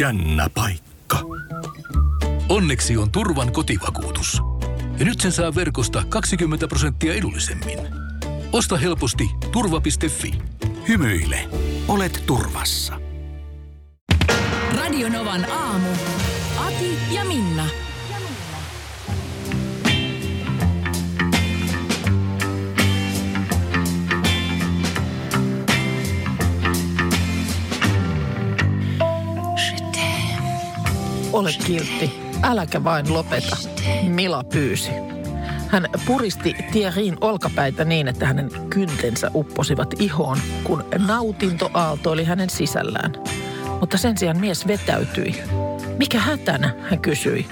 jännä paikka. Onneksi on Turvan kotivakuutus. Ja nyt sen saa verkosta 20 prosenttia edullisemmin. Osta helposti turva.fi. Hymyile, olet turvassa. Radionovan aamu. Ati ja Minna. Ole kiltti, äläkä vain lopeta. Mila pyysi. Hän puristi Thierryin olkapäitä niin, että hänen kyntensä upposivat ihoon, kun nautinto aaltoili hänen sisällään. Mutta sen sijaan mies vetäytyi. Mikä hätänä, hän kysyi.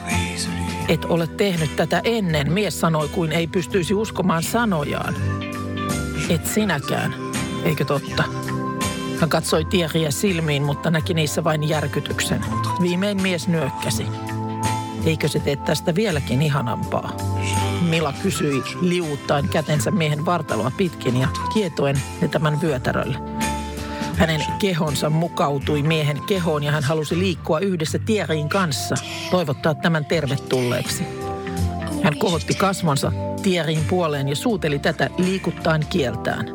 Et ole tehnyt tätä ennen, mies sanoi, kuin ei pystyisi uskomaan sanojaan. Et sinäkään, eikö totta? Hän katsoi Thierryä silmiin, mutta näki niissä vain järkytyksen. Viimein mies nyökkäsi. Eikö se tee tästä vieläkin ihanampaa? Mila kysyi liuuttaen kätensä miehen vartaloa pitkin ja kietoen ne tämän vyötärölle. Hänen kehonsa mukautui miehen kehoon ja hän halusi liikkua yhdessä Thierryin kanssa, toivottaa tämän tervetulleeksi. Hän kohotti kasvonsa Thierryin puoleen ja suuteli tätä liikuttaen kieltään.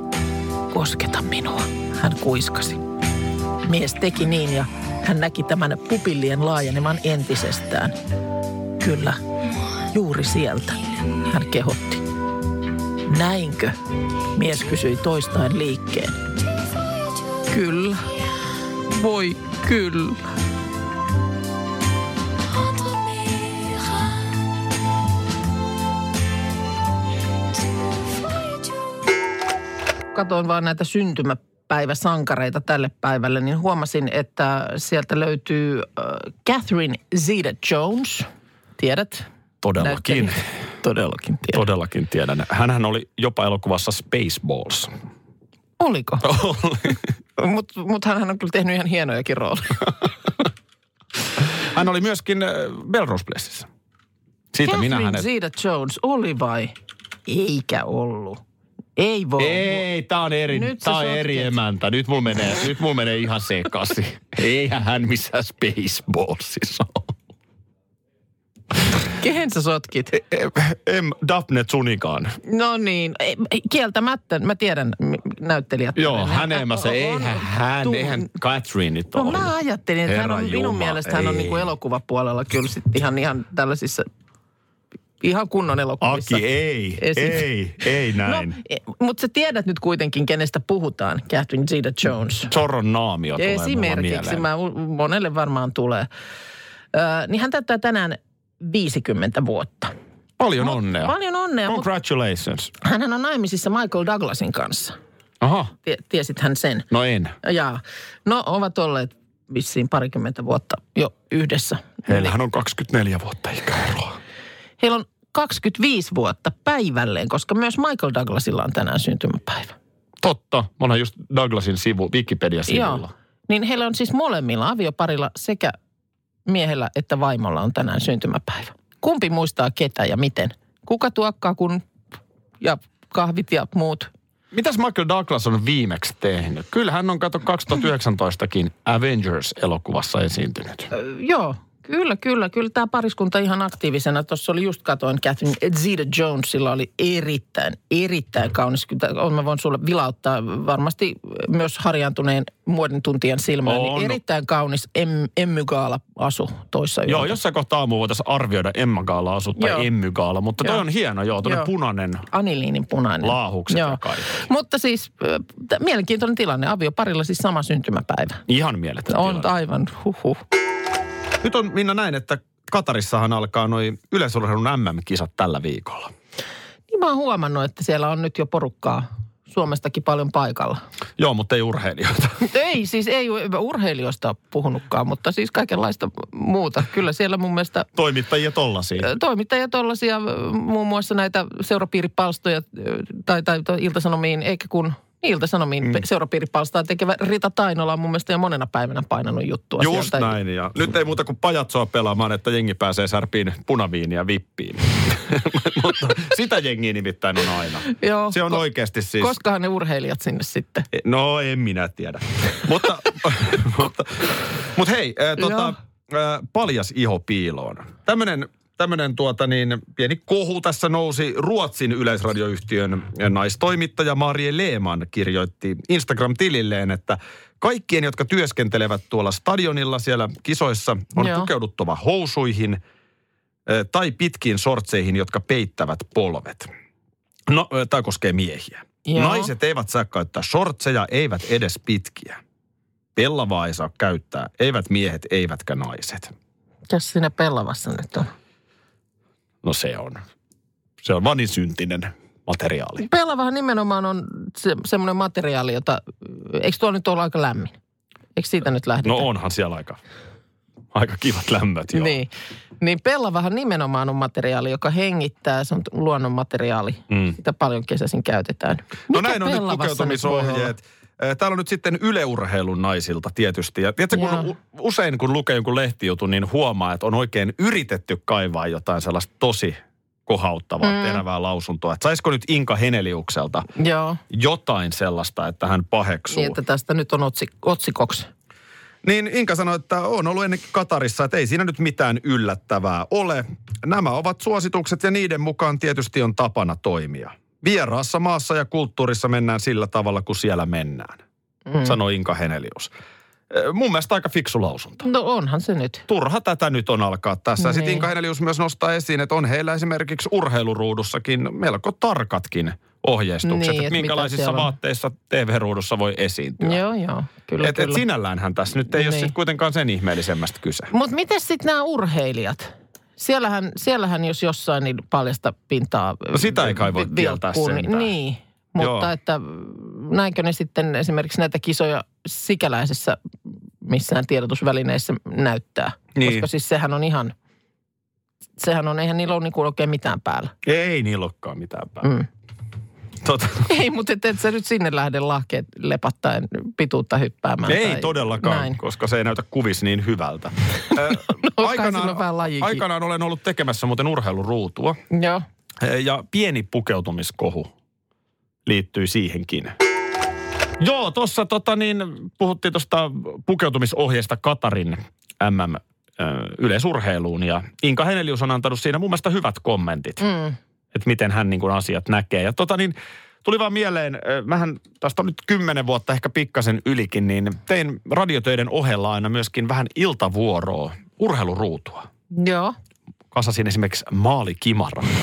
Kosketa minua, hän kuiskasi. Mies teki niin ja hän näki tämän pupillien laajeneman entisestään. Kyllä, juuri sieltä, hän kehotti. Näinkö? Mies kysyi toistain liikkeen. Kyllä. Voi kyllä. Katoin vaan näitä syntymäpäiväsankareita tälle päivälle, niin huomasin, että sieltä löytyy Catherine Zeta-Jones. Tiedät? Todellakin. Näyttelijä. Todellakin tiedän. Todellakin tiedän. Hänhän oli jopa elokuvassa Spaceballs. Oliko? Mutta mut hän on kyllä tehnyt ihan hienojakin rooleja. Hän oli myöskin Melrose Placessa. Siitä minä Catherine hänet... Zeta-Jones oli vai? Eikä ollut. Ei voi. Ei, tää on eri, Nyt tää on eri emäntä. Nyt mulla menee, nyt mulla menee ihan sekasi. Eihän hän missään Spaceballsissa ole. Kehen sä sotkit? Em, Daphne Zunigaan. No niin, ei- ei, kieltämättä. Mä tiedän näyttelijät. Joo, hänen mä se, eihän hän, eihän Catherine nyt No ole. mä ajattelin, että hän on, minun mielestä hän on ei. niin kuin elokuvapuolella kyllä sit ihan, ihan tällaisissa, ihan kunnon elokuvissa. Aki, ei, Esi- ei, ei näin. No, e- mutta sä tiedät nyt kuitenkin, kenestä puhutaan, Catherine Zeta-Jones. Zorron naamio tulee Esimerkiksi, mä, monelle varmaan tulee. Ö, niin hän täyttää tänään 50 vuotta. Paljon onnea. Paljon onnea, Congratulations. hän on naimisissa Michael Douglasin kanssa. Aha, Tie- Tiesit hän sen? no en. Jaa. No, ovat olleet vissiin parikymmentä vuotta jo yhdessä. Heillähän on 24 vuotta ikäeroa. Heillä on 25 vuotta päivälleen, koska myös Michael Douglasilla on tänään syntymäpäivä. Totta, mä olen just Douglasin sivu, Wikipedia-sivulla. Joo. Niin heillä on siis molemmilla avioparilla sekä miehellä että vaimolla on tänään syntymäpäivä. Kumpi muistaa ketä ja miten? Kuka tuokkaa kun ja kahvit ja muut? Mitäs Michael Douglas on viimeksi tehnyt? Kyllä hän on, kato 2019kin Avengers-elokuvassa esiintynyt. Ö, joo, kyllä, kyllä. Kyllä tämä pariskunta ihan aktiivisena. Tuossa oli just katoin Catherine Zeta-Jonesilla oli erittäin, erittäin kaunis. Kyllä on, mä voin sulle vilauttaa varmasti myös harjaantuneen muodin tuntijan silmään. On. Niin erittäin kaunis em, Emmygaala asu toissa Joo, yönä. jossain kohtaa aamu voitaisiin arvioida Emma Gaala asu tai Joo. Emmy Gaala, mutta toi Joo. on hieno, joo, tuonne Joo. punainen. Aniliinin punainen. Laahukset ja kaikki. Mutta siis t- mielenkiintoinen tilanne. Avioparilla siis sama syntymäpäivä. Ihan mieletön On tilanne. aivan huhhuh. Nyt on Minna näin, että Katarissahan alkaa noin yleisurheilun MM-kisat tällä viikolla. Niin mä oon huomannut, että siellä on nyt jo porukkaa Suomestakin paljon paikalla. Joo, mutta ei urheilijoita. Ei, siis ei urheilijoista puhunutkaan, mutta siis kaikenlaista muuta. Kyllä siellä mun mielestä Toimittajia tollasia. toimittajia tuollaisia, muun muassa näitä seurapiiripalstoja tai, tai, tai iltasanomiin, eikä kun Ilta-Sanomiin mm. seurapiiripalstaa tekevä Rita Tainola on mun mielestä jo monena päivänä painanut juttua Just sieltä. näin. Ja nyt ei muuta kuin pajatsoa pelaamaan, että jengi pääsee särpiin punaviiniä vippiin. Mutta sitä jengiä nimittäin on aina. Joo, Se on ko- oikeasti siis... Koskahan ne urheilijat sinne sitten? No en minä tiedä. mutta, mutta, mutta hei, äh, tota, äh, paljas iho piiloon. Tämmöinen tämmönen tuota niin, pieni kohu tässä nousi Ruotsin yleisradioyhtiön naistoimittaja Marie Leeman kirjoitti Instagram-tililleen, että kaikkien, jotka työskentelevät tuolla stadionilla siellä kisoissa, on Joo. pukeuduttava housuihin äh, tai pitkiin sortseihin, jotka peittävät polvet. No, äh, tämä koskee miehiä. Joo. Naiset eivät saa käyttää shortseja, eivät edes pitkiä. Pellavaa ei saa käyttää, eivät miehet, eivätkä naiset. Mitäs siinä pellavassa nyt on? No se on. Se on vanisyntinen materiaali. Pellavahan nimenomaan on se, semmoinen materiaali, jota... Eikö tuo nyt ole aika lämmin? Eikö siitä nyt lähdetä? No onhan siellä aika, aika kivat lämmöt, joo. Niin. Niin pellavahan nimenomaan on materiaali, joka hengittää. Se on luonnonmateriaali. Mm. Sitä paljon kesäisin käytetään. No Mikä näin on nyt pellavassa nyt Täällä on nyt sitten yleurheilun naisilta tietysti. Ja tiedätkö, kun usein kun lukee jonkun lehtijutun, niin huomaa, että on oikein yritetty kaivaa jotain sellaista tosi kohauttavaa, mm. terävää lausuntoa. Että saisiko nyt Inka Heneliukselta Joo, jotain sellaista, että hän paheksuu. niin että tästä nyt on otsik- otsikoksi. Niin Inka sanoi, että on ollut ennenkin Katarissa, että ei siinä nyt mitään yllättävää ole. Nämä ovat suositukset ja niiden mukaan tietysti on tapana toimia. Vieraassa maassa ja kulttuurissa mennään sillä tavalla, kun siellä mennään, mm. sanoi Inka Henelius. Mun mielestä aika fiksu lausunto. No onhan se nyt. Turha tätä nyt on alkaa tässä. Niin. Sitten. Inka Henelius myös nostaa esiin, että on heillä esimerkiksi urheiluruudussakin melko tarkatkin ohjeistukset, Niin, että mitä minkälaisissa vaatteissa TV-ruudussa voi esiintyä. Joo, joo. Kyllä, Et, et kyllä. sinälläänhän tässä nyt ei niin. ole Niin. sit kuitenkaan sen ihmeellisemmästä kyse. Mutta miten sitten nämä urheilijat? Siellähän, siellähän jos jossain niin paljasta pintaa No sitä ei kai voi kieltää niin- sentään. Niin, mutta Joo. että näinkö ne sitten esimerkiksi näitä kisoja sikäläisessä missään tiedotusvälineissä näyttää? Niin. Koska siis sehän on ihan, sehän on, eihän niillä ole niin oikein mitään päällä. Ei niillä olekaan mitään päällä. Mm. Tota, Ei, mutta et, et sä nyt sinne lähde lahkeet lepattaen pituutta hyppäämään. ei tai todellakaan, Näin. koska se ei näytä kuvis niin hyvältä. No, sillä on vähän lajikin. aikanaan olen ollut tekemässä muuten urheiluruutua. Joo. Ja pieni pukeutumiskohu liittyy siihenkin. Joo, tuossa tota niin, puhuttiin tuosta pukeutumisohjeesta Katarin MM ö, yleisurheiluun ja Inka Henelius on antanut siinä mun mielestä hyvät kommentit. Mm. Että miten hän niin kuin asiat näkee. Ja tota niin, tuli vaan mieleen, mähän tästä on nyt kymmenen vuotta, ehkä pikkasen ylikin, niin tein radiotöiden ohella aina myöskin vähän iltavuoroa, urheiluruutua. Joo. Kasasin esimerkiksi maalikimara.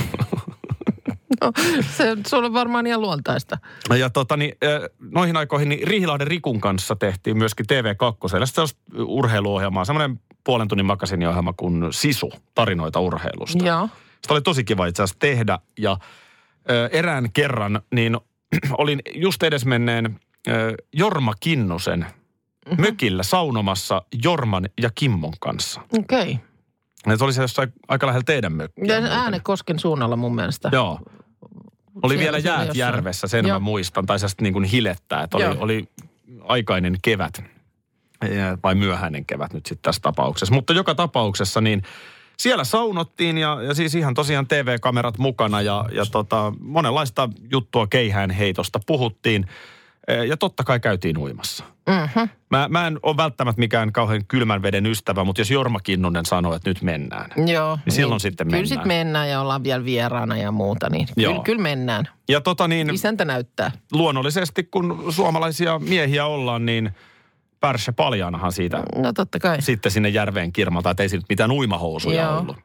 No, se sulle on varmaan ihan luontaista. Ja tota niin, noihin aikoihin niin Rihilahden Rikun kanssa tehtiin myöskin TV2. Sellaista urheiluohjelmaa, semmoinen puolen tunnin makasiniohjelma kuin Sisu, tarinoita urheilusta. Joo. Sitä oli tosi kiva itse asiassa tehdä ja ö, erään kerran niin olin just edesmenneen ö, Jorma Kinnusen Mhm. mökillä saunomassa Jorman ja Kimmon kanssa. Okei. Okay. Ja se oli se jossain aika lähellä teidän mökkiä. Äänekosken suunnalla mun mielestä. Joo. Oli Siellä- vielä jäät jossain. järvessä, sen Joo. mä muistan. Tai sellaista niin kuin hilettää, että oli, Joo. oli aikainen kevät. Vai myöhäinen kevät nyt sitten tässä tapauksessa. Mutta joka tapauksessa niin siellä saunottiin ja, ja siis ihan tosiaan TV-kamerat mukana ja, ja tota, monenlaista juttua keihään heitosta puhuttiin. Eh, Ja totta kai käytiin uimassa. Mm-hmm. Mä, mä en ole välttämättä mikään kauhean kylmän veden ystävä, mutta jos Jorma Kinnunen sanoo, että nyt mennään. Joo. Niin silloin sitten Kyllä mennään. sitten mennään ja ollaan vielä vieraana ja muuta, niin kyllä, Joo. kyllä mennään. Ja tota niin, Isäntä näyttää. luonnollisesti kun suomalaisia miehiä ollaan, niin pärsse paljaanahan siitä No totta kai. sitten sinne järveen kirmalta, että ei siinä mitään uimahousuja Joo. ollut.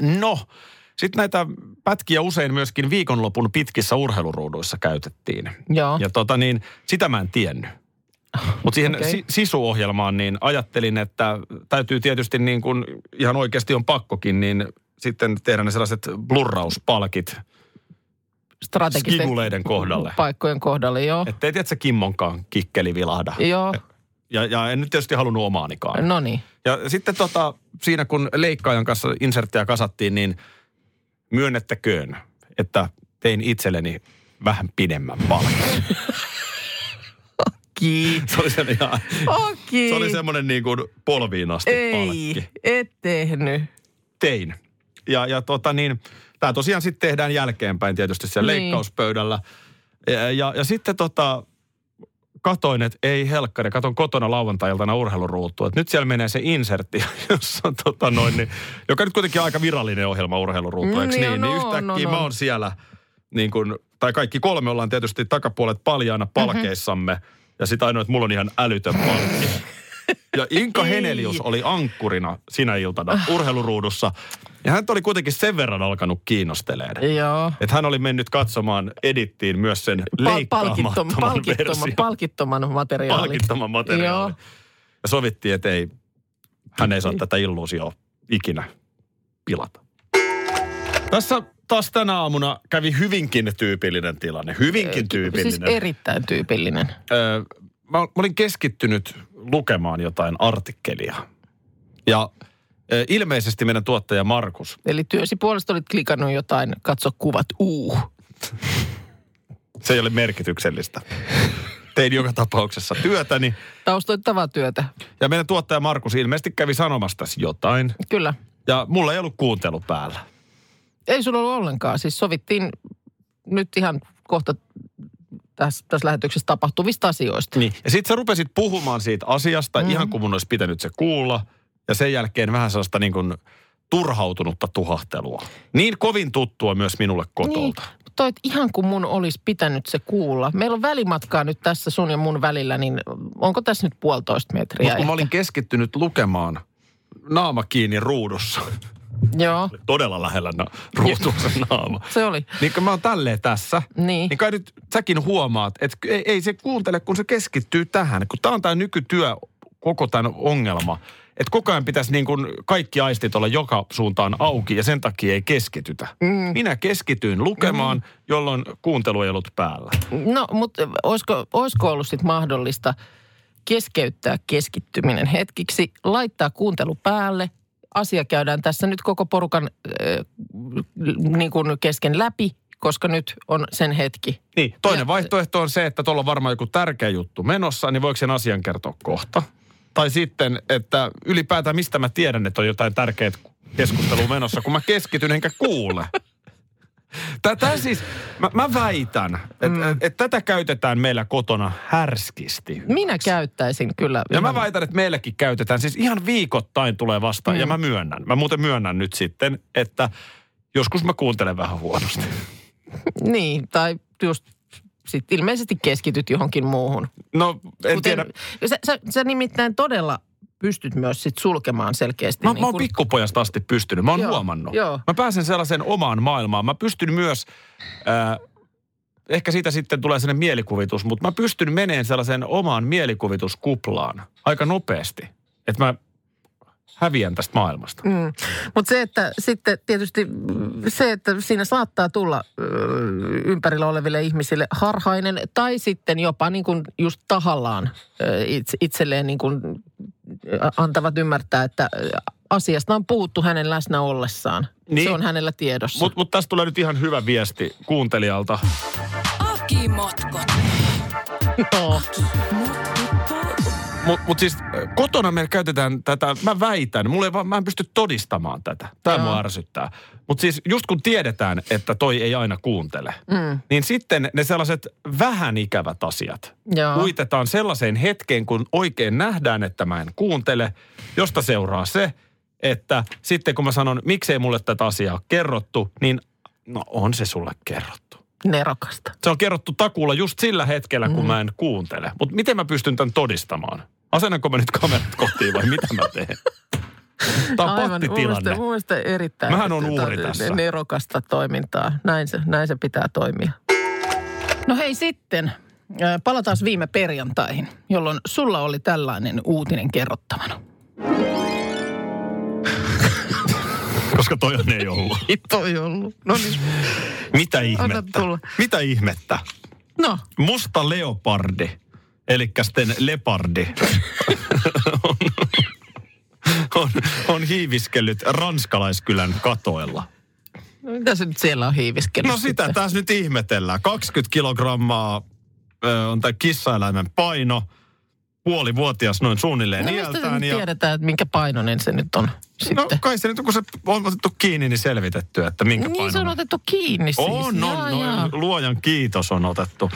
No, sitten näitä pätkiä usein myöskin viikonlopun pitkissä urheiluruuduissa käytettiin. Joo. Ja tota niin, sitä mä en tiennyt. Mutta siihen okay. sisuohjelmaan niin ajattelin, että täytyy tietysti niin kuin ihan oikeasti on pakkokin, niin sitten tehdä ne sellaiset blurrauspalkit, Strategisten skiguleiden kohdalle. paikkojen kohdalle, joo. Että ei tiedä, kimmonkaan kikkeli vilahda. Joo. Ja, ja en nyt tietysti halunnut omaanikaan. No niin. Ja sitten tota, siinä kun leikkaajan kanssa inserttiä kasattiin, niin myönnettäköön, että tein itselleni vähän pidemmän palkin. Okei. Se oli, sen ihan, Okei. se oli semmoinen niin kuin polviin asti Ei, palkki. et tehnyt. Tein. Ja, ja tota niin, tämä tosiaan sitten tehdään jälkeenpäin tietysti siellä Niin. leikkauspöydällä. Ja, ja, ja sitten tota, katoin, että ei helkkari, katon kotona lauantai-iltana urheiluruutua. Että nyt siellä menee se insertti, jossa on tota noin, niin, joka nyt kuitenkin on aika virallinen ohjelma urheiluruutu, Mm, eikö joo, niin? no, niin yhtäkkiä no, no. mä oon siellä, niin kuin, tai kaikki kolme ollaan tietysti takapuolet paljaana Mhm. palkeissamme. Ja sitä ainoa, että mulla on ihan älytön palkki. Ja Inka Ei. Henelius oli ankkurina sinä iltana urheiluruudussa. Ja hän oli kuitenkin sen verran alkanut kiinnosteleen. Joo. Että hän oli mennyt katsomaan edittiin myös sen Pal- palkittoman, version. palkittoman materiaalin. Palkittoman materiaalin. Joo. Ja sovittiin, että ei, hän ei saa tätä illuusioa ikinä pilata. Tässä taas tänä aamuna kävi hyvinkin tyypillinen tilanne. Hyvinkin tyypillinen. Siis erittäin tyypillinen. Öö, mä, mä olin keskittynyt lukemaan jotain artikkelia. Ja ilmeisesti meidän tuottaja Markus, Eli työsi puolesta olit klikannut jotain, katso kuvat, uu. se ei ole merkityksellistä. Tein joka tapauksessa työtäni. Taustoittavaa työtä. Ja meidän tuottaja Markus ilmeisesti kävi sanomassa tässä jotain. Kyllä. Ja mulla ei ollut kuuntelu päällä. Ei sulla ollut ollenkaan. Siis sovittiin nyt ihan kohta tässä, tässä lähetyksessä tapahtuvista asioista. Niin. Ja sitten sä rupesit puhumaan siitä asiasta, mm. ihan kuin mun olisi pitänyt se kuulla. Ja sen jälkeen vähän sellaista niin kuin turhautunutta tuhahtelua. Niin kovin tuttua myös minulle kotolta. Niin, toi, että ihan kuin mun olisi pitänyt se kuulla. Meillä on välimatkaa nyt tässä sun ja mun välillä, niin onko tässä nyt puolitoista metriä? Mutta kun mä olin keskittynyt lukemaan naama kiinni ruudussa. Joo, Todella lähellä na- ruutua se naama. se oli. Niin kun mä oon tälleen tässä, Niin. niin kai nyt säkin huomaat, että ei, ei se kuuntele, kun se keskittyy tähän. Kun tää on tää nykytyö, koko tämän ongelma. Että koko ajan pitäisi niin kuin kaikki aistit olla joka suuntaan auki ja sen takia ei keskitytä. Mm. Minä keskityin lukemaan, mm. jolloin kuuntelu ei ollut päällä. No, mutta olisiko, olisiko ollut sitten mahdollista keskeyttää keskittyminen hetkiksi, laittaa kuuntelu päälle, asia käydään tässä nyt koko porukan äh, niin kuin kesken läpi, koska nyt on sen hetki. Niin, toinen Ja- vaihtoehto on se, että tuolla on varmaan joku tärkeä juttu menossa, niin voiko sen asian kertoa kohta? Tai sitten, että ylipäätään mistä mä tiedän, että on jotain tärkeää keskustelua menossa, kun mä keskityn enkä kuule. Tätä siis, mä, mä väitän, että mm. et, et tätä käytetään meillä kotona härskisti. Minä käyttäisin kyllä. Ja mä väitän, että meilläkin käytetään, siis ihan viikoittain tulee vastaan, mm. ja mä myönnän. Mä muuten myönnän nyt sitten, että joskus mä kuuntelen vähän huonosti. Niin, tai just sit ilmeisesti keskityt johonkin muuhun. No, en tiedä. Sä, sä, sä nimittäin todella pystyt myös sit sulkemaan selkeästi. Mä, niin mä oon kun- pikkupojasta asti pystynyt. Mä oon Joo, huomannut. joo. Mä pääsen sellaiseen omaan maailmaan. Mä pystyn myös, äh, ehkä siitä sitten tulee sellainen mielikuvitus, mutta mä pystyn meneen sellaiseen omaan mielikuvituskuplaan aika nopeasti. Että mä häviän tästä maailmasta. Mm. Mutta se, että sitten tietysti se, että siinä saattaa tulla ö, ympärillä oleville ihmisille harhainen tai sitten jopa niin kuin just tahallaan itse, itselleen niin kuin antavat ymmärtää, että asiasta on puhuttu hänen läsnä ollessaan. Niin. Se on hänellä tiedossa. Mutta mut tästä tulee nyt ihan hyvä viesti kuuntelijalta. Aki Motkot. no. Mutta mut siis kotona meillä käytetään tätä, mä väitän, mulla ei vaan, mä en pysty todistamaan tätä. Tämä mua ärsyttää. Mutta siis just kun tiedetään, että toi ei aina kuuntele, Mm. niin sitten ne sellaiset vähän ikävät asiat Joo. uitetaan sellaiseen hetkeen, kun oikein nähdään, että mä en kuuntele, josta seuraa se, että sitten kun mä sanon, miksei mulle tätä asiaa ole kerrottu, niin no on se sulle kerrottu. Nerokasta. Se on kerrottu takuulla just sillä hetkellä, kun mm. mä en kuuntele. Mutta miten mä pystyn tämän todistamaan? Asennanko mä nyt kamerat kotiin vai mitä mä teen? Tämä on Aivan, mun mielestä, pattitilanne. mun mielestä erittäin Mähän on uuri tässä. nerokasta toimintaa. Näin se, näin se pitää toimia. No hei sitten, äh, palataan viime perjantaihin, jolloin sulla oli tällainen uutinen kerrottavana. Koska toi on ei ollut. Toi ollut. No niin. Mitä ihmettä? Mitä ihmettä? No, Musta leopardi, eli sitten lepardi, on, on, on hiiviskellyt ranskalaiskylän katoilla. no mitä se nyt siellä on hiiviskellyt? No sitä sitten? tässä nyt ihmetellään. 20 kilogrammaa ö, on tämä kissaeläimen paino. Puolivuotias noin suunnilleen No, iältään. nyt tiedetään, että minkä painoinen se nyt on no sitten? kai se nyt, kun se on otettu kiinni, niin selvitetty, että minkä Niin se on painoinen. otettu kiinni siis. On, Jaa, on, jaa. no, luojan kiitos on otettu.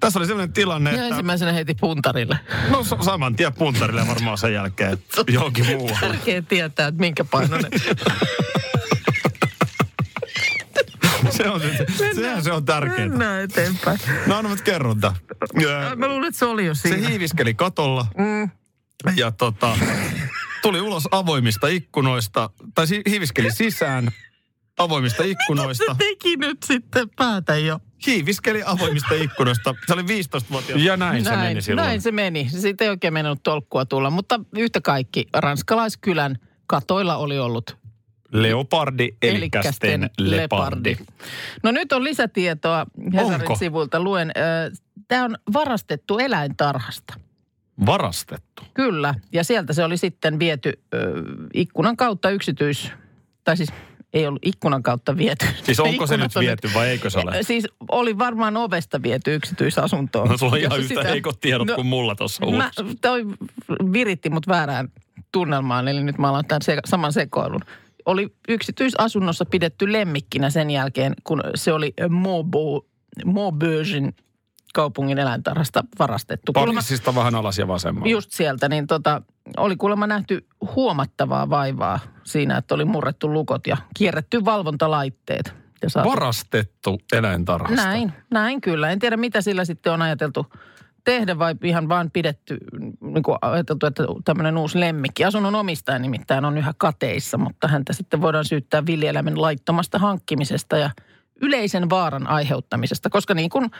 Tässä oli sellainen tilanne, Ja että ensimmäisenä heti puntarille. no sa- saman tien puntarille varmaan sen jälkeen johonkin muualle. Tärkeä tietää, että minkä painoinen. Se on, se, sehän se on tärkeintä. Mennään eteenpäin. No anna nyt kerronta. Ö, Mä luulen, että se oli jo Se siinä. hiiviskeli katolla Mm. ja tota, tuli ulos avoimista ikkunoista, tai hiiviskeli sisään avoimista ikkunoista. Se teki nyt sitten päätä jo. Hiiviskeli avoimista ikkunoista. Se oli 15-vuotias. Ja näin, se meni silloin. Näin se meni. Siitä ei oikein mennyt tolkkua tulla, mutta yhtä kaikki ranskalaiskylän katoilla oli ollut Leopardi, elikästen elikkästen leopardi. No nyt on lisätietoa Hesarin Onko? sivulta. Luen. Tämä on varastettu eläintarhasta. Varastettu. Kyllä. Ja sieltä se oli sitten viety ö, ikkunan kautta yksityis... Tai siis ei ollut ikkunan kautta viety. Siis onko se nyt on viety vai eikö se ole? Siis oli varmaan ovesta viety yksityisasuntoon. No sulla on ihan yhtä heikot tiedot kuin mulla tuossa Mä, toi viritti mut väärään tunnelmaan, eli nyt mä alan tämän se, saman sekoilun. Oli yksityisasunnossa pidetty lemmikkinä sen jälkeen, kun se oli Maubeugein kaupungin eläintarhasta varastettu. Pariisista vähän alas ja vasemmalla. just sieltä, niin tota, oli kuulemma nähty huomattavaa vaivaa siinä, että oli murrettu lukot ja kierretty valvontalaitteet. Ja saatu Varastettu eläintarhasta. näin, näin kyllä. En tiedä, mitä sillä sitten on ajateltu tehdä vai ihan vaan pidetty, niin kuin ajateltu, että tämmöinen uusi lemmikki. Asunnon omistaja nimittäin on yhä kateissa, mutta häntä sitten voidaan syyttää villieläimen laittomasta hankkimisesta ja yleisen vaaran aiheuttamisesta. Koska niin kuin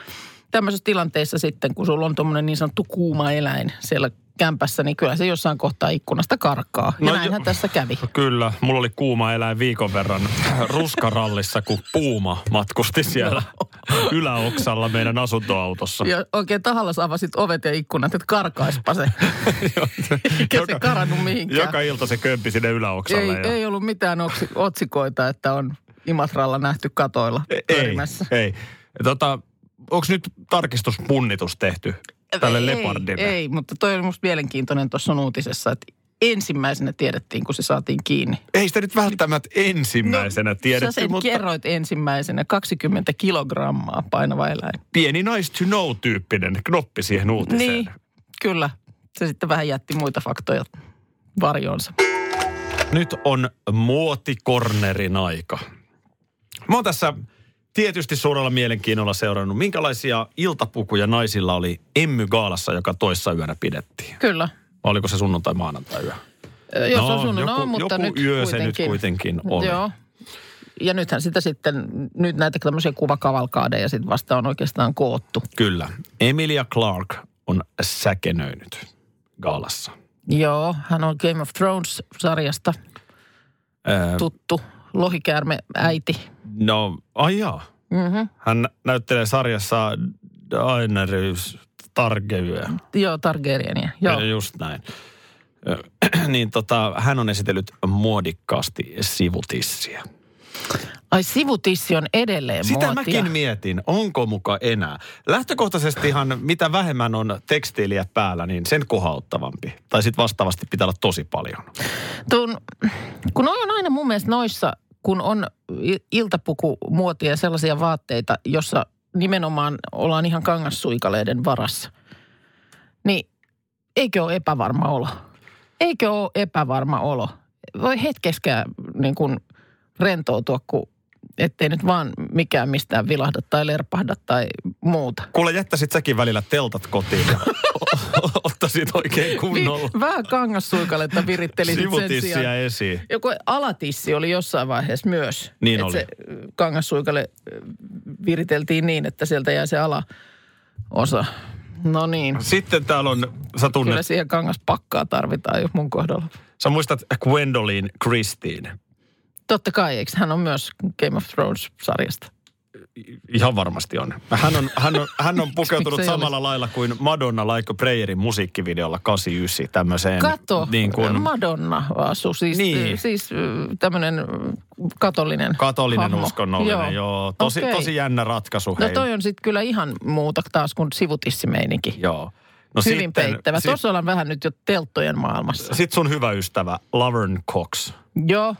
tämmöisessä tilanteessa sitten, kun sulla on tuommoinen niin sanottu kuuma eläin siellä kämpässä, niin kyllä se jossain kohtaa ikkunasta karkaa. Ja No no näinhän jo- tässä kävi. Kyllä, mulla oli kuuma eläin viikon verran ruskarallissa, kun Puuma matkusti siellä yläoksalla meidän asuntoautossa. Ja oikein tahallas avasit ovet ja ikkunat, että karkaispa se. Eikä se karannut mihinkään. joka ilta se kömpi sinne yläoksalle. Ei, ja... ei ollut mitään otsikoita, että on Imatralla nähty katoilla ei, pyörimässä. ei. Tota, onko nyt tarkistuspunnitus tehty tälle ei, lepardille? Ei, mutta toi oli musta mielenkiintoinen tuossa uutisessa, että ensimmäisenä tiedettiin, kun se saatiin kiinni. Ei sitä nyt välttämättä ensimmäisenä no, Sä tiedetty, sen mutta kerroit ensimmäisenä, 20 kilogrammaa painava eläin. pieni nice to know-tyyppinen knoppi siihen uutiseen. Niin, kyllä. Se sitten vähän jätti muita faktoja varjoonsa. Nyt on muotikornerin aika. Mä oon tässä tietysti suurella mielenkiinnolla seurannut, minkälaisia iltapukuja naisilla oli Emmy Gaalassa, joka toissa yönä pidettiin. Kyllä. Vai Oliko se sunnuntai maanantai yö? Jos No, on sun, joku- no, mutta joku nyt yö se kuitenkin. nyt kuitenkin oli. Joo. Ja nythän sitä sitten, nyt näitä tämmöisiä kuvakavalkaadeja sitten vasta on oikeastaan koottu. Kyllä. Emilia Clark on säkenöinyt Gaalassa. Joo, hän on Game of Thrones-sarjasta tuttu lohikäärme äiti. No, ai jaa. Mm-hmm. Hän näyttelee sarjassa Daenerys Targaryen. Joo, Targaryenia. Joo. Just näin. Niin tota, hän on esitellyt muodikkaasti sivutissiä. Ai sivutissi on edelleen Sitä muotia. mäkin mietin, onko muka enää. Lähtökohtaisestihan mitä vähemmän on tekstiiliä päällä, niin sen kohauttavampi. Tai sitten vastaavasti pitää olla tosi paljon. Tuun, kun on aina mun mielestä noissa, kun on iltapukumuotia ja sellaisia vaatteita, jossa nimenomaan ollaan ihan kangassuikaleiden varassa. Niin eikö ole epävarma olo? Eikö ole epävarma olo? Voi hetkeskään niin kuin rentoutua, kun ettei nyt vaan mikään mistään vilahda tai lerpahda tai muuta. Kuule, jättäisit säkin välillä teltat kotiin ja ottaisit oikein kunnolla Vi- vähän kangassuikaletta viritteli sen sijaan. esiin. Joku alatissi oli jossain vaiheessa myös. Niin että oli. se kangassuikalle viriteltiin niin, että sieltä jää se alaosa. No niin. Sitten täällä on, sä tunnet, Kyllä siihen kangaspakkaa tarvitaan jo mun kohdalla. sä muistat Gwendolyn Christine. Totta kai, eikö hän on myös Game of Thrones-sarjasta? ihan varmasti on. Hän on, hän on, hän on pukeutunut samalla lailla kuin Madonna Like a Prayerin musiikkivideolla 89 tämmöiseen. Kato, niin kuin, Madonna asuu, siis, Niin. siis tämmöinen katolinen katolinen hahmo. uskonnollinen, joo. joo. Tosi, Okei. tosi jännä ratkaisu. No hei. toi on sitten kyllä ihan muuta taas kuin sivutissimeininki. Joo. No Hyvin sitten, peittävä. Sit, Tuossa ollaan vähän nyt jo telttojen maailmassa. sit sun hyvä ystävä, Laverne Cox. Joo,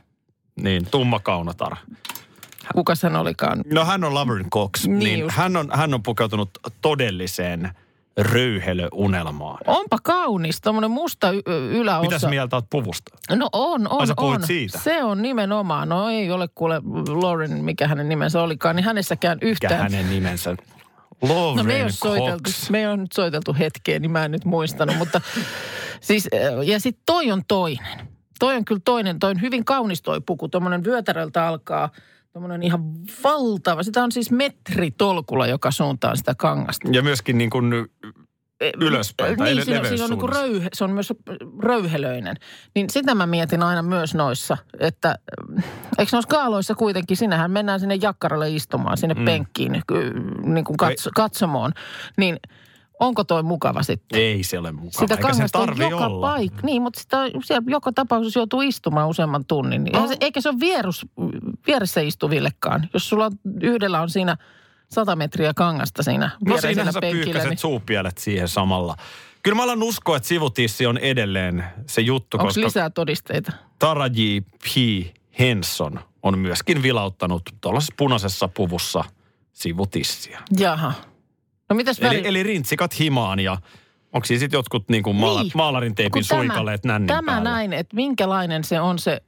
Niin, tumma kaunotar. kuka hän olikaan? No hän on Laverne Cox. Niin Niin, just. hän, on, hän on pukeutunut todelliseen röyhelöunelmaan. Onpa kaunis, tuommoinen musta y- yläosa. Mitäs mieltä oot puvusta? No on, on, Ai on. siitä? Se on nimenomaan. No ei ole kuule Lauren, mikä hänen nimensä olikaan, niin hänessäkään Mikä yhtään. hänen nimensä? No Laverne me ei, ole soiteltu, me ei ole nyt soiteltu hetkeen, niin mä en nyt muistanut. Mutta siis, ja sitten toi on toinen. Toi on kyllä toinen. Toi on hyvin kaunis toi puku. Tuommoinen vyötäröltä alkaa. Tuommoinen ihan valtava. Sitä on siis metritolkulla joka suuntaan sitä kangasta. Ja myöskin niin kuin ylöspäin tai niin, siinä, siinä on niin röyhe, se on myös röyhelöinen. Niin sitä mä mietin aina myös noissa, että eikö noissa kaaloissa kuitenkin, sinähän mennään sinne jakkaralle istumaan, sinne mm. penkkiin, niin kuin katso, katsomoon. Niin onko toi mukava sitten? Ei se ole mukava. Sitä Eikä sen kangasta on tarvi joka olla. paikka. Niin, mutta sitä siellä joka tapauksessa joutuu istumaan useamman tunnin. Eihän se, eikä se ole vierus, vieressä istuvillekaan. Jos sulla on, yhdellä on siinä 100 metriä kangasta siinä No siinähän sä penkillä. Niin, suupielet siihen samalla. Kyllä mä alan uskoa, että sivutissi on edelleen se juttu, onko koska lisää todisteita? Taraji P. Henson on myöskin vilauttanut tuollaisessa punaisessa puvussa sivutissiä. Jaha. No mitäs väli... Eli, eli rintsikat himaan ja onko siinä sitten jotkut niin kuin maala, Niin. maalarin teipin Kun tämä- suikaleet nännin Tämä päällä? näin, että minkälainen se on se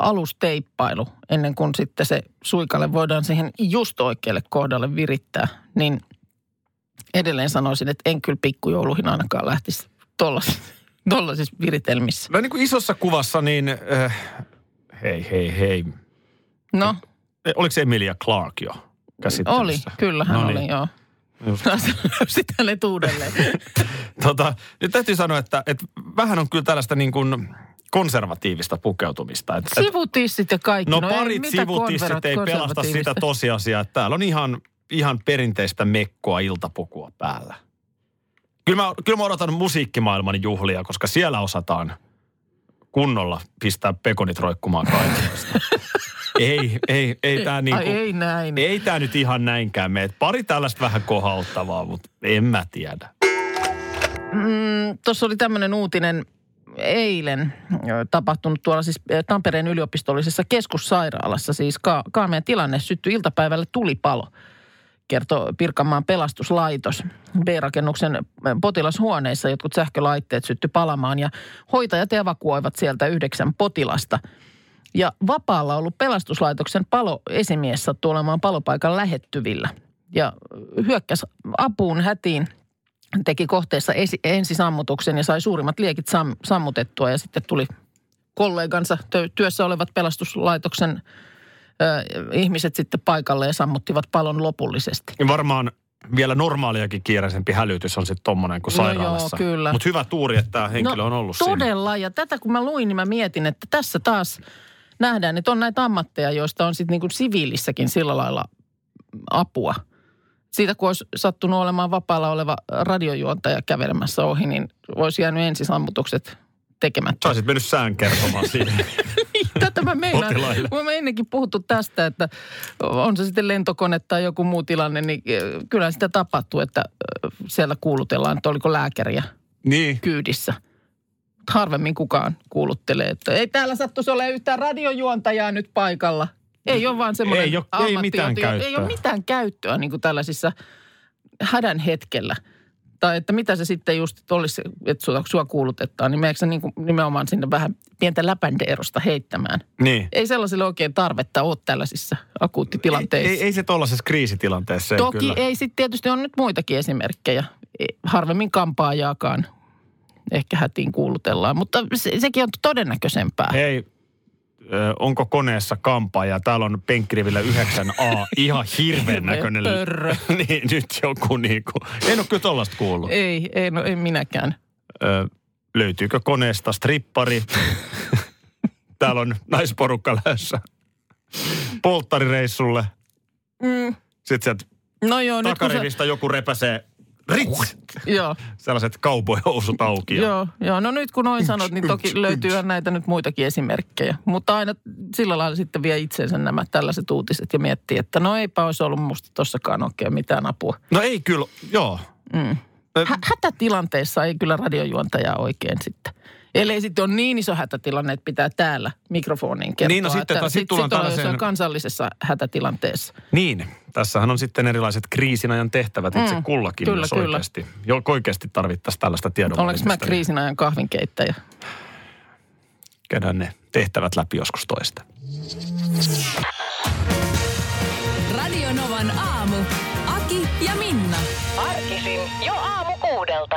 alusteippailu ennen kuin sitten se suikalle voidaan siihen just oikealle kohdalle virittää, niin edelleen sanoisin, että en kyllä pikkujouluihin ainakaan lähtisi tuollaisissa viritelmissä. No niin kuin isossa kuvassa niin, äh, hei hei hei, No, oliko se Emilia Clark jo käsittelyssä? oli, kyllähän No oli, niin. joo. Just. Hänet uudelleen. Tota, nyt täytyy sanoa, että, että vähän on kyllä tällaista niin kuin konservatiivista pukeutumista. Et, Sivutissit ja kaikki. no ei parit mitä sivutissit ei pelasta sitä tosiasiaa, että täällä on ihan, ihan perinteistä mekkoa iltapukua päällä. Kyllä mä, kyllä mä odotan musiikkimaailman juhlia, koska siellä osataan kunnolla pistää pekonit roikkumaan kaikesta. Ei, ei, ei tämä niinku, Ai ei näin. ei tää nyt ihan näinkään mene. Pari tällaista vähän kohauttavaa, mutta en mä tiedä. Mm, Tuossa oli tämmöinen uutinen eilen tapahtunut tuolla siis Tampereen yliopistollisessa keskussairaalassa. Siis ka- kaamea tilanne syttyi iltapäivällä tulipalo, kertoo Pirkanmaan pelastuslaitos. B-rakennuksen potilashuoneissa jotkut sähkölaitteet syttyi palamaan ja hoitajat evakuoivat sieltä yhdeksän potilasta. Ja vapaalla ollut pelastuslaitoksen paloesimies sattui olemaan palopaikan lähettyvillä. Ja hyökkäsi apuun hätiin teki kohteessa esi- ensisammutuksen ja sai suurimmat liekit sam- sammutettua ja sitten tuli kollegansa, tö- työssä olevat pelastuslaitoksen ö, ihmiset sitten paikalle ja sammuttivat palon lopullisesti. Ja varmaan vielä normaaliakin kiireisempi hälytys on sitten tommonen kuin No joo, sairaalassa. kyllä. Mutta hyvä tuuri, että tämä henkilö no, on ollut siinä. Todella, ja tätä kun mä luin, niin mä mietin, että tässä taas nähdään, että on näitä ammatteja, joista on sitten niin kuin siviilissäkin sillä lailla apua. Siitä kun olisi sattunut olemaan vapaalla oleva radiojuontaja kävelemässä ohi, niin olisi jäänyt ensisammutukset tekemättä. Sä olisit mennyt sään kertomaan siihen. Tätä mä meinaan. Potilaille. Me olemme ennenkin puhuttu tästä, että on se sitten lentokone tai joku muu tilanne, niin eh, kyllä sitä tapahtuu, että eh, siellä kuulutellaan, että oliko lääkäriä niin. kyydissä. Harvemmin kukaan kuuluttelee, että ei täällä sattuisi ole yhtään radiojuontajaa nyt paikalla. Ei ole vaan semmoinen Ei oo- ei mitään jota- Ei käyttöä. ole mitään käyttöä niin kuin tällaisissa hädän hetkellä. Tai että mitä se sitten just että olisi, että sua, sua kuulutetaan, niin meneekö niin kuin nimenomaan sinne vähän pientä läpändeerosta heittämään? Niin. Ei sellaiselle oikein tarvetta ole tällaisissa akuuttitilanteissa. Ei, ei se tuollaisessa kriisitilanteessa. ei Toki kyllä. ei sitten tietysti on nyt muitakin esimerkkejä. Ei- Harvemmin kampaajaakaan ehkä hätiin kuulutellaan, mutta se, sekin on todennäköisempää. Hei, onko koneessa kampaa ja täällä on penkkirivillä 9A, ihan hirveän näköinen. niin, nyt joku niinku. En ole kyllä tollasta kuullut. Ei, ei, no ei minäkään. Ö, löytyykö koneesta strippari? täällä on naisporukka lähdössä polttarireissulle. Mm. Sitten sieltä No joo, nyt kun se... takarivistä joku repäsee rits, Joo, sellaiset kaupohousut auki. joo, joo. No nyt kun noin sanot, niin toki löytyy näitä nyt muitakin esimerkkejä. Mutta aina sillä lailla sitten vie itsensä nämä tällaiset uutiset ja miettii, että no eipä olisi ollut musta tossakaan oikein mitään apua. No ei kyllä, joo. Mm. Hä- hätätilanteessa ei kyllä radiojuontaja oikein sitten. Ellei sitten ole niin iso hätätilanne, että pitää täällä mikrofonin kertoa. Niin, no sitten, että sit sit, tullaan sit tällaiseen- kansallisessa hätätilanteessa. Niin, tässähän on sitten erilaiset kriisinajan tehtävät itse Mm, kullakin, kyllä, jos kyllä. oikeasti, jo, oikeasti tarvittaisiin tällaista tiedon Olenko mä kriisin ajan kahvinkeittäjä? Käydään ne tehtävät läpi joskus toista. Radio Novan aamu. Aki ja Minna. Arkisin jo aamu kuudelta.